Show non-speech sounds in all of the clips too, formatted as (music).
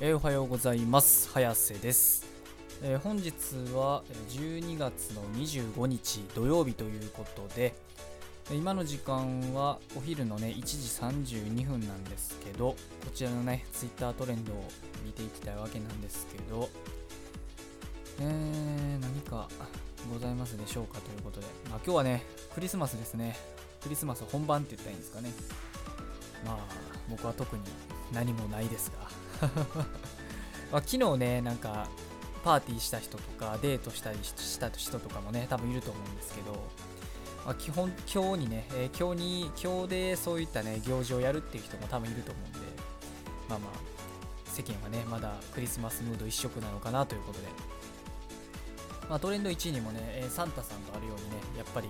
えーおはようございます。早瀬です、えー本日は12月の25日土曜日ということで今の時間はお昼のね1時32分なんですけどこちらのねツイッタートレンドを見ていきたいわけなんですけどえー、何かございますでしょうかということで、まあ、今日はねクリスマスですね。クリスマス本番って言ったらいいんですかね。まあ僕は特に何もないですが。(laughs) まあ昨日ねなんかパーティーした人とかデートしたりした人とかもね多分いると思うんですけど、まあ、基本今日にね、え今日に今日でそういったね行事をやるっていう人も多分いると思うんで。まあまあ世間はねまだクリスマスムード一色なのかなということで、まあ、トレンド1位にもね、えサンタさんとあるようにねやっぱり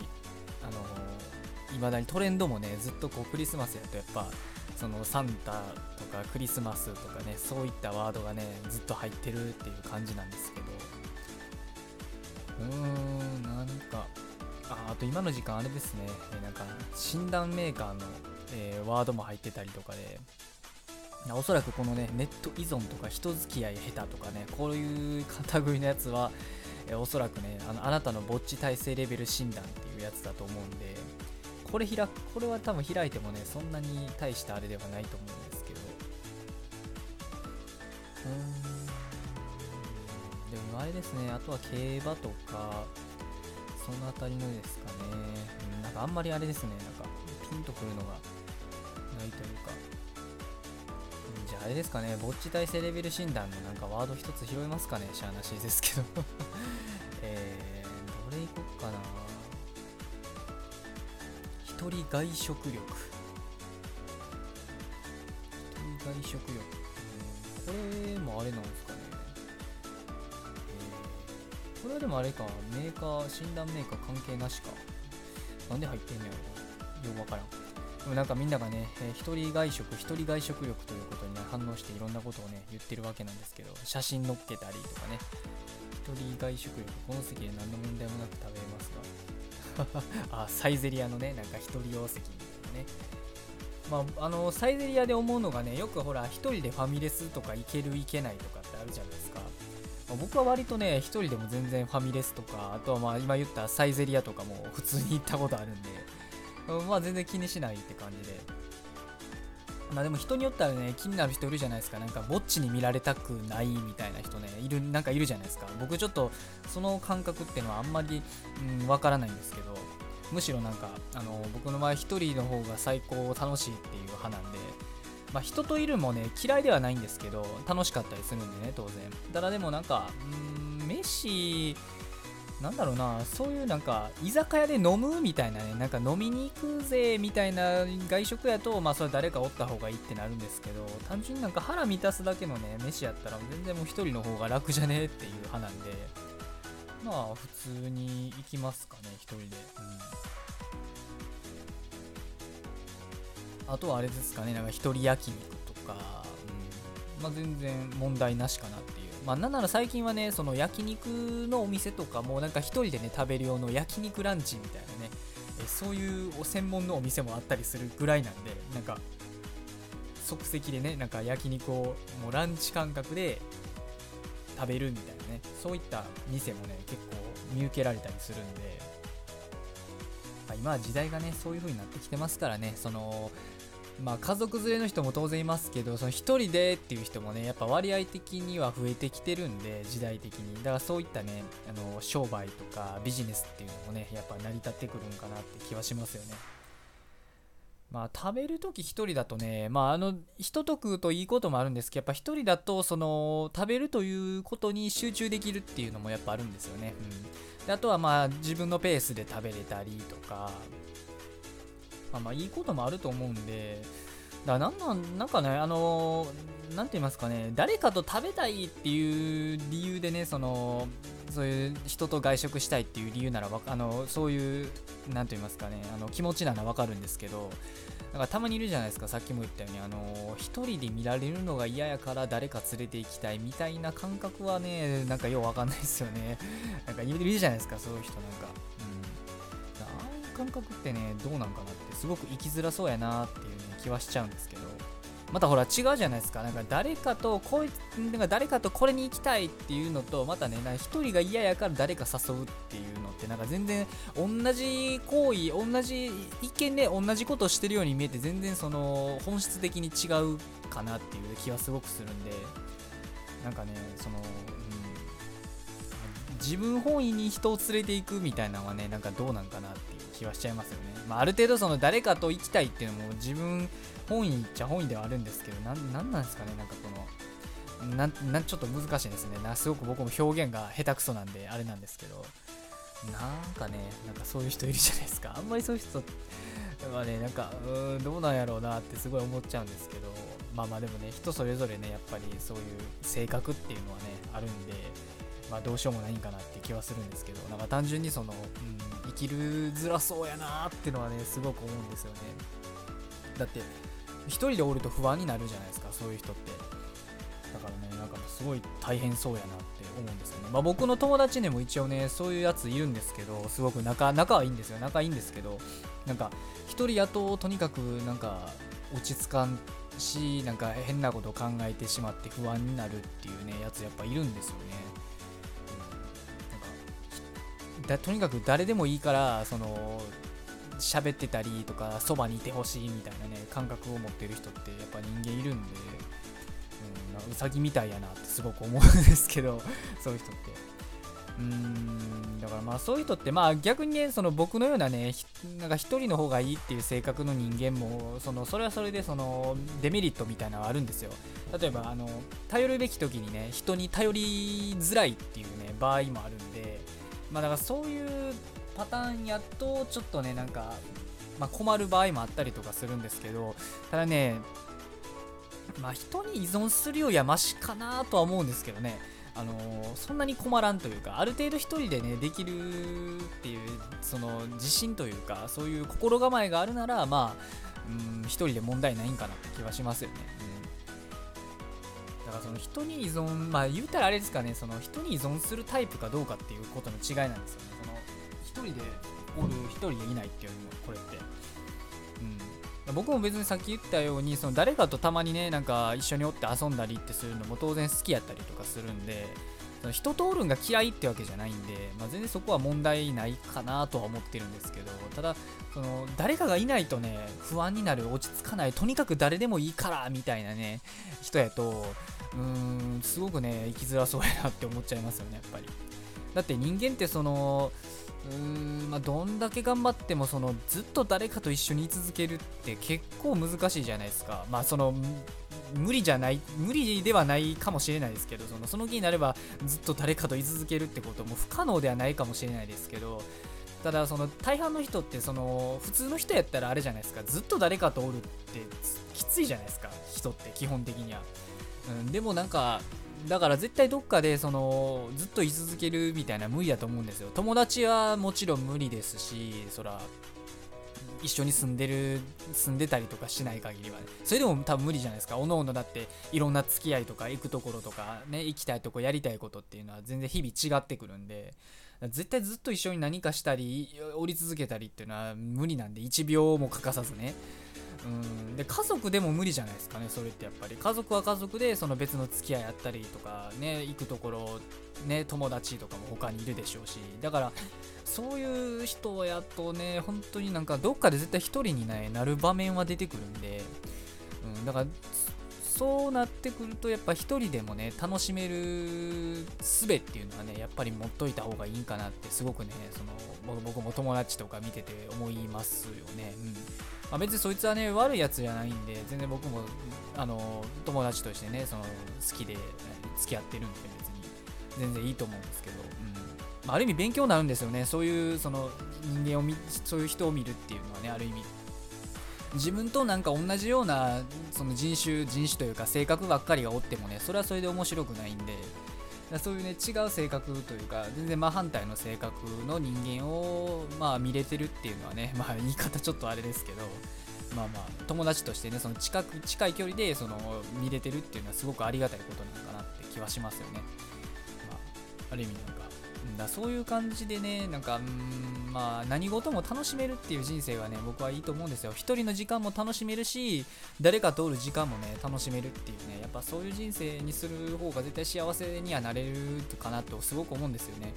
あのいまだにトレンドもねずっとこうクリスマスやとやっぱそのサンタとかクリスマスとかねそういったワードがねずっと入ってるっていう感じなんですけど。うーん何かああと今の時間あれですね。なんか診断メーカーの、えーワードも入ってたりとかで。おそらくこのねネット依存とか人付き合い下手とかねこういうカテゴリーのやつは、えーおそらくねあのあなたのぼっち体制レベル診断っていうやつだと思うんで。これ開くこれは多分開いてもねそんなに大したあれではないと思うんですけど。うん。でもあれですねあとは競馬とかそのあたりのですかね、なんかあんまりあれですねなんかピンとくるのがないというか。じゃああれですかねぼっち体制レベル診断のなんかワード一つ拾えますかねしゃあなしですけど。(laughs) えー、どれいこっかな。一人外食力。一人外食力、これもあれなんですかね、えーこれはでもあれか。メーカー診断メーカー関係なしか。なんで入ってんのやろようわからん。でもなんかみんながね、えー一人外食一人外食力ということに、ね、反応していろんなことをね言ってるわけなんですけど写真載っけたりとかね。一人外食力この席で何の問題もなく食べれますが。(laughs) あサイゼリアのねなんか一人用席みたいなね。まああのサイゼリアで思うのがねよくほら一人でファミレスとか行ける行けないとかってあるじゃないですか、まあ僕は割とね一人でも全然ファミレスとかあとはまあ今言ったサイゼリアとかも普通に行ったことあるんでまあ全然気にしないって感じで。まあでも人によってはね気になる人いるじゃないですか。なんかぼっちに見られたくないみたいな人ねいるなんかいるじゃないですか。僕ちょっとその感覚っていうのはあんまりうんわからないんですけどむしろなんかあの僕の場合一人の方が最高楽しいっていう派なんでまあ人といるもね嫌いではないんですけど楽しかったりするんでね当然。ただでもなんかうん飯なんだろうなそういうなんか居酒屋で飲むみたいなねなんか飲みに行くぜみたいな外食やとまあそれ誰かおった方がいいってなるんですけど単純になんか腹満たすだけのね飯やったら全然もう一人の方が楽じゃねえっていう派なんでまあ普通に行きますかね一人で、うん、あとはあれですかねなんか一人焼肉とか、うん、まあ全然問題なしかなっていう。まあなんなら最近はねその焼肉のお店とかもなんか一人でね食べる用の焼肉ランチみたいなねえそういうお専門のお店もあったりするぐらいなんでなんか即席でねなんか焼肉をもうランチ感覚で食べるみたいなねそういった店もね結構見受けられたりするんで、まあ今は時代がねそういう風になってきてますからねそのまあ家族連れの人も当然いますけどその一人でっていう人もねやっぱ割合的には増えてきてるんで時代的に。だからそういったねあの商売とかビジネスっていうのもねやっぱ成り立ってくるんかなって気はしますよね。まあ食べるとき一人だとねまああの人と食うといいこともあるんですけどやっぱ一人だとその食べるということに集中できるっていうのもやっぱあるんですよね、うん、であとはまあ自分のペースで食べれたりとかまあまあいいこともあると思うんでだなんなんなんかねあのなんて言いますかね誰かと食べたいっていう理由でねそのそういう人と外食したいっていう理由ならわあのそういうなんて言いますかねあの気持ちならわかるんですけどなんかたまにいるじゃないですかさっきも言ったようにあの一人で見られるのが嫌やから誰か連れて行きたいみたいな感覚はねなんかようわかんないですよね。なんかいるじゃないですかそういう人なんか。感覚ってねどうなんかなってすごく生きづらそうやなっていう、気はしちゃうんですけど。またほら違うじゃないですか。なんか誰かとこいなんか誰かとこれに行きたいっていうのとまたね一人が嫌やから誰か誘うっていうのってなんか全然同じ行為同じ一見で同じことをしてるように見えて全然その本質的に違うかなっていう気はすごくするんで。なんかねその、うん、自分本位に人を連れていくみたいなのはねなんかどうなんかなっていう。気はしちゃいますよね、まあ、ある程度その誰かと行きたいっていうのも自分本意っちゃ本意ではあるんですけどなんなんなんですかね。なんかこのななちょっと難しいですね。なすごく僕も表現が下手くそなんであれなんですけど。なんかねなんかそういう人いるじゃないですか。あんまりそういう人はねなんかうんどうなんやろうなってすごい思っちゃうんですけど。まあまあでもね人それぞれねやっぱりそういう性格っていうのはねあるんでまあどうしようもないんかなって気はするんですけど。なんか単純にその、うん、きるづらそうやなってのはねすごく思うんですよね。だって一人でおると不安になるじゃないですかそういう人って。だからねなんかすごい大変そうやなって思うんですよね。まあ僕の友達にも一応ねそういうやついるんですけどすごく仲仲はいいんですよ。仲いいんですけどなんか一人やととにかくなんか落ち着かんしなんか変なことを考えてしまって不安になるっていうねやつやっぱいるんですよね、だとにかく誰でもいいからその喋ってたりとかそばにいてほしいみたいなね感覚を持ってる人ってやっぱ人間いるんで、うん、うさぎみたいやなってすごく思うんですけど (laughs) そういう人って。うーんだからまあそういう人ってまあ逆にねその僕のようなねなんか一人の方がいいっていう性格の人間もそのそれはそれでそのデメリットみたいなのがあるんですよ。例えばあの頼るべき時にね人に頼りづらいっていうね場合もあるんでまあだからそういうパターンやとちょっとねなんか、まあ、困る場合もあったりとかするんですけどただねまあ人に依存するよりはマシかなとは思うんですけどね。あのー、そんなに困らんというかある程度1人でねできるっていうその自信というかそういう心構えがあるならまあ、うん、1人で問題ないんかなって気はしますよね、うん、からその人に依存まあ言うたらあれですかねその人に依存するタイプかどうかっていうことの違いなんですよね。その1人でおる1人でいないっていうのもこれって。うん。僕も別にさっき言ったようにその誰かとたまにねなんか一緒におって遊んだりってするのも当然好きやったりとかするんでその人とおるんが嫌いってわけじゃないんで、まあ、全然そこは問題ないかなとは思ってるんですけどただその誰かがいないとね不安になる落ち着かないとにかく誰でもいいからみたいなね人やとうーんすごくね生きづらそうやなって思っちゃいますよねやっぱり。だって人間ってそのうーんまあ、どんだけ頑張ってもそのずっと誰かと一緒に居続けるって結構難しいじゃないですか。まあその無理じゃない無理ではないかもしれないですけどそのその気になればずっと誰かと居続けるってことも不可能ではないかもしれないですけどただその大半の人ってその普通の人やったらあれじゃないですか。ずっと誰かとおるってきついじゃないですか人って基本的には、うん、でもなんかだから絶対どっかでそのずっと居続けるみたいな無理だと思うんですよ。友達はもちろん無理ですしそら一緒に住んでる住んでたりとかしない限りは、ね、それでも多分無理じゃないですか。おのおのだっていろんな付き合いとか行くところとかね行きたいとこやりたいことっていうのは全然日々違ってくるんで絶対ずっと一緒に何かしたり降り続けたりっていうのは無理なんで1秒も欠かさずね。うん。で家族でも無理じゃないですかねそれってやっぱり。家族は家族でその別の付き合いあったりとかね行くところね友達とかも他にいるでしょうし。だからそういう人やとね本当になんかどっかで絶対一人に、ね、なる場面は出てくるんで、うん、だからそうなってくるとやっぱ一人でもね楽しめる術っていうのはねやっぱり持っといた方がいいんかなってすごくねその僕も友達とか見てて思いますよね。うん。まあ、別にそいつはね悪いやつじゃないんで全然僕もあの友達としてねその好きで付き合ってるんで別に。全然いいと思うんですけど、うん。まあ、ある意味勉強になるんですよね。そういうその人間を見そういう人を見るっていうのはねある意味。自分となんか同じようなその人種人種というか性格ばっかりがおってもねそれはそれで面白くないんでそういうね違う性格というか全然真反対の性格の人間をまあ見れてるっていうのはね (laughs) まあ言い方ちょっとあれですけどまあまあ友達としてねその近く近い距離でその見れてるっていうのはすごくありがたいことなのかなって気はしますよね。まあ、ある意味なんか、だそういう感じでねなんかうんまあ何事も楽しめるっていう人生がね僕はいいと思うんですよ。一人の時間も楽しめるし誰かとおる時間もね楽しめるっていうね。やっぱそういう人生にする方が絶対幸せにはなれるかなとすごく思うんですよね。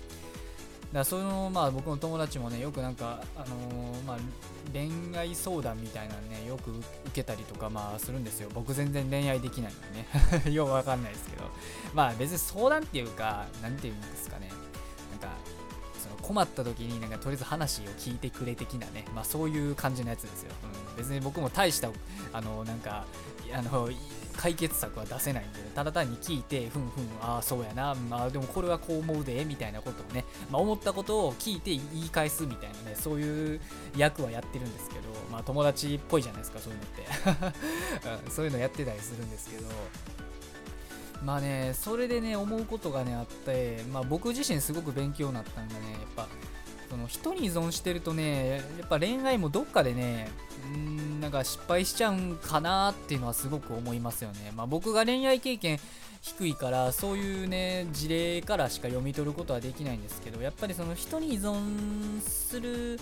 だからそのまあ僕の友達もねよくなんかあのー、まあ恋愛相談みたいなのねよく受けたりとかまあするんですよ。僕全然恋愛できないのでね。(laughs) ようわかんないですけど。まあ別に相談っていうか何て言うんですかね。なんかその困った時になんかとりあえず話を聞いてくれ的なねまあそういう感じのやつですよ、うん、別に僕も大したあのなんかあの解決策は出せないんで、ただ単に聞いて、ふんふん、ああ、そうやな、まあでもこれはこう思うで、みたいなことをね、まあ、思ったことを聞いて言い返すみたいなね、そういう役はやってるんですけど、まあ友達っぽいじゃないですか、そういうのって。(laughs) そういうのやってたりするんですけど、まあね、それでね、思うことがね、あって、まあ僕自身すごく勉強になったんがね、やっぱ、その人に依存してるとね、やっぱ恋愛もどっかでね、んなんか失敗しちゃうんかなっていうのはすごく思いますよね。まあ、僕が恋愛経験低いからそういうね事例からしか読み取ることはできないんですけどやっぱりその人に依存する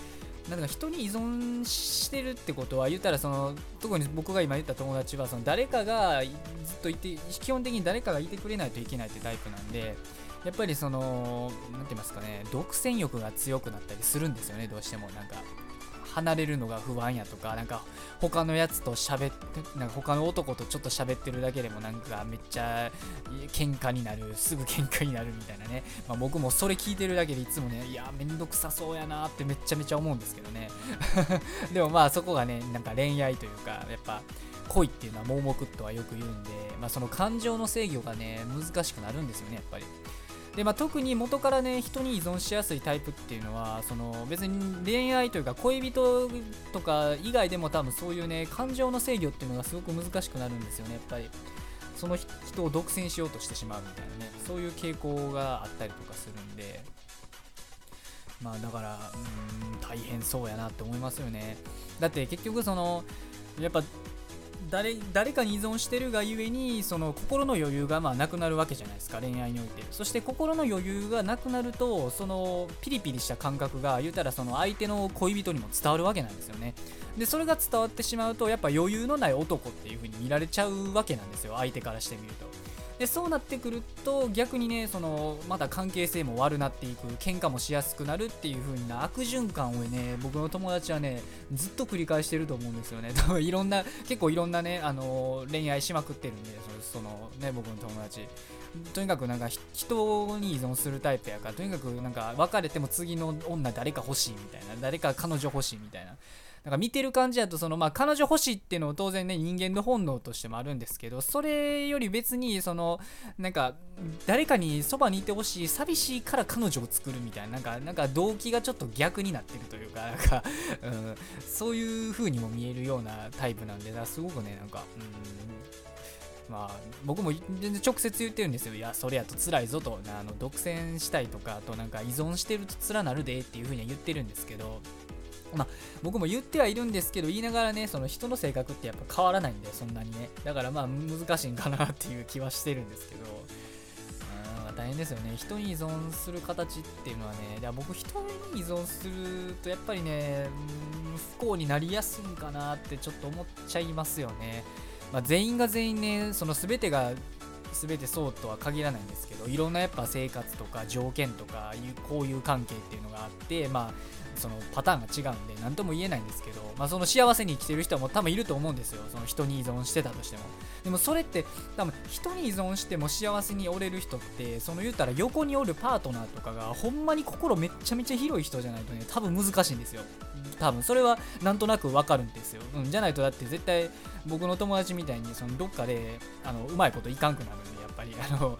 なんか人に依存してるってことは言ったらその特に僕が今言った友達はその誰かがずっといて基本的に誰かがいてくれないといけないってタイプなんでやっぱりその何て言いますかね独占欲が強くなったりするんですよねどうしても。なんか離れるのが不安やとかなんか他のやつと喋ってなんか他の男とちょっと喋ってるだけでもなんかめっちゃ喧嘩になるすぐ喧嘩になるみたいなね、まあ、僕もそれ聞いてるだけでいつもねいやめんどくさそうやなってめちゃめちゃ思うんですけどね (laughs) でもまあそこがねなんか恋愛というかやっぱ恋っていうのは盲目とはよく言うんで、まあ、その感情の制御がね難しくなるんですよねやっぱり。で、まあ、特に元からね人に依存しやすいタイプっていうのはその別に恋愛というか恋人とか以外でも多分そういうね感情の制御っていうのがすごく難しくなるんですよねやっぱり。その人を独占しようとしてしまうみたいなねそういう傾向があったりとかするんで。まあだからうん大変そうやなって思いますよね。だって結局そのやっぱ誰誰かに依存してるがゆえにその心の余裕がまあなくなるわけじゃないですか恋愛において。そして心の余裕がなくなるとそのピリピリした感覚が言うたらその相手の恋人にも伝わるわけなんですよね。でそれが伝わってしまうとやっぱ余裕のない男っていう風に見られちゃうわけなんですよ相手からしてみると。でそうなってくると逆にねそのまた関係性も悪なっていく喧嘩もしやすくなるっていう風な悪循環をね僕の友達はねずっと繰り返してると思うんですよね。(laughs) 多分いろんな結構いろんなねあの恋愛しまくってるんでそのね僕の友達。とにかくなんか人に依存するタイプやからとにかくなんか別れても次の女誰か欲しいみたいな誰か彼女欲しいみたいな。なんか見てる感じだとそのまあ彼女欲しいっていうのも当然ね人間の本能としてもあるんですけどそれより別にそのなんか誰かにそばにいてほしい寂しいから彼女を作るみたいななんかなんか動機がちょっと逆になってるというかなんか、うん、そういう風にも見えるようなタイプなんでだすごくねなんか、うん、まあ僕も全然直接言ってるんですよ。いやそれやと辛いぞと。あの独占したいとかあとなんか依存してると辛なるでっていう風には言ってるんですけどまあ、僕も言ってはいるんですけど言いながらねその人の性格ってやっぱ変わらないんでそんなにね。だからまあ難しいんかなっていう気はしてるんですけど。大変ですよね。人に依存する形っていうのはねだ僕人に依存するとやっぱりね不幸になりやすいんかなってちょっと思っちゃいますよね、まあ、全員が全員ねその全てが全てそうとは限らないんですけどいろんなやっぱ生活とか条件とかこういう関係っていうのがあってまあそのパターンが違うんで何とも言えないんですけど、まあ、その幸せに生きてる人も多分いると思うんですよ。その人に依存してたとしても。でもそれって多分人に依存しても幸せにおれる人ってその言ったら横におるパートナーとかがほんまに心めっちゃめちゃ広い人じゃないとね多分難しいんですよ。多分それはなんとなくわかるんですよ、うん、じゃないとだって絶対僕の友達みたいにそのどっかであのうまいこといかんくなるんでやっぱり。あの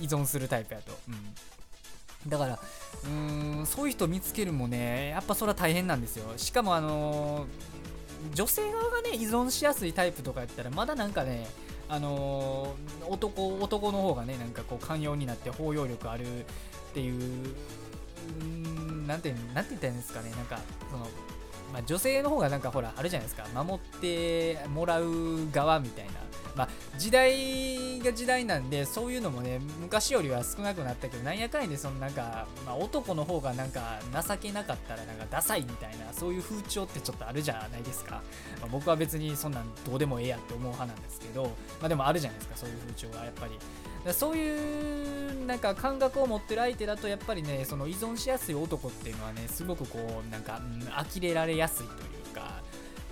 依存するタイプやと、うん。だから、うーん、そういう人見つけるもね、やっぱそれは大変なんですよ。しかも、あのー、女性側がね、依存しやすいタイプとかやったら、まだなんかね、あのー、男、男の方がね、なんかこう、寛容になって包容力あるっていう、うん、なんて、なんて言ったらいいんですかね、なんか、その、まあ、女性の方がなんかほら、あるじゃないですか、守ってもらう側みたいな。まあ、時代が時代なんでそういうのもね昔よりは少なくなったけどなんやかんやでそのなんか、まあ、男の方がなんか情けなかったらなんかダサいみたいなそういう風潮ってちょっとあるじゃないですか、まあ、僕は別にそんなんどうでもええやって思う派なんですけど、まあ、でもあるじゃないですかそういう風潮はやっぱり。そういうなんか感覚を持ってる相手だとやっぱりねその依存しやすい男っていうのはねすごくこうなんか、うん、呆れられやすいというか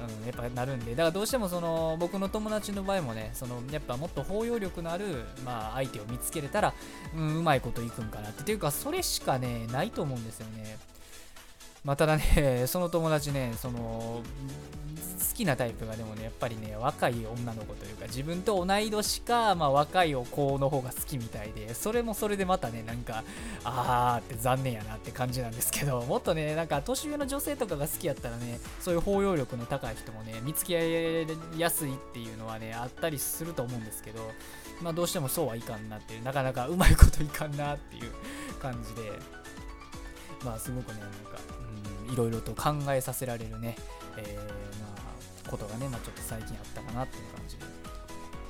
うん、やっぱなるんで。だからどうしてもその僕の友達の場合もねそのやっぱもっと包容力のある、まあ、相手を見つけれたら、うん、うまいこといくんかなって。っていうかそれしかねないと思うんですよね。まあ、ただね、その友達ね、その、好きなタイプがでもね、やっぱりね、若い女の子というか、自分と同い年か、まあ、若いお子の方が好きみたいで、それもそれでまたね、なんか、あーって残念やなって感じなんですけど、もっとね、なんか年上の女性とかが好きやったらね、そういう包容力の高い人もね、見つけやすいっていうのはね、あったりすると思うんですけど、まあ、どうしてもそうはいかんなっていう、なかなかうまいこといかんなっていう感じで、まあ、すごくね、なんか、いろいろと考えさせられるね、えー、ことがね、まあ、ちょっと最近あったかなっていう感じで、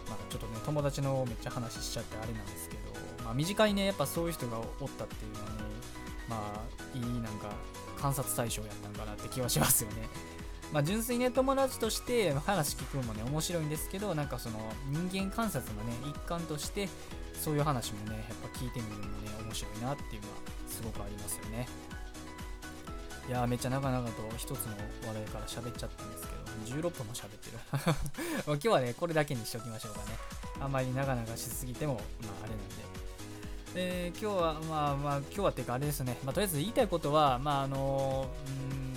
まあ、ちょっとね、友達のめっちゃ話しちゃってあれなんですけど、まあ、身近にね、やっぱそういう人がおったっていうのはね、まあ、いいなんか観察対象やったんかなって気はしますよね。(laughs) まあ、純粋にね、友達として話聞くのもね、面白いんですけど、なんかその人間観察のね、一環として、そういう話もね、やっぱ聞いてみるのもね、面白いなっていうのはすごくありますよね。いやめっちゃ長々と一つの話題から喋っちゃったんです、16分も喋ってる。(laughs) 今日はね、これだけにしておきましょうかね。あんまり長々しすぎても、まああれなんで。えー、今日は、まあまあ、今日はっていうかあれですね、まあ、とりあえず言いたいことは、まああのうん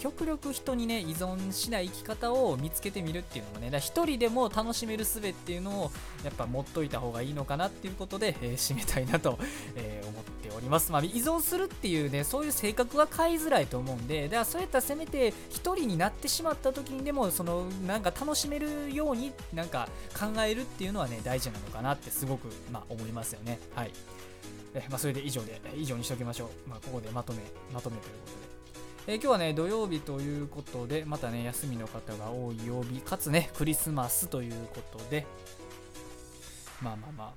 極力人にね依存しない生き方を見つけてみるっていうのもね一人でも楽しめる術っていうのをやっぱ持っといた方がいいのかなっていうことで、えー、締めたいなと、えー、思っております、まあ、依存するっていうねそういう性格は変えづらいと思うんでだからそういったせめて一人になってしまった時にでもそのなんか楽しめるようになんか考えるっていうのはね大事なのかなってすごく、まあ、思いますよね。はい。えまあ、それで以上で以上にしておきましょう、まあ、ここでまとめまとめということで。え、今日はね、土曜日ということで、またね、休みの方が多い曜日、かつね、クリスマスということで、まあまあまあ、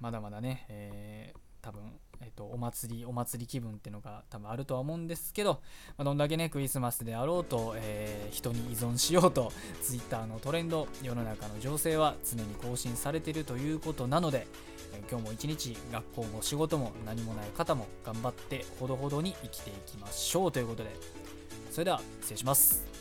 まだまだね、えー、多分、えっ、と、お祭り、お祭り気分っていうのが多分あるとは思うんですけど、まあ、どんだけね、クリスマスであろうと、えー、人に依存しようと、Twitter のトレンド、世の中の情勢は常に更新されているということなのでえ、今日も一日学校も仕事も何もない方も頑張ってほどほどに生きていきましょうということでそれでは失礼します。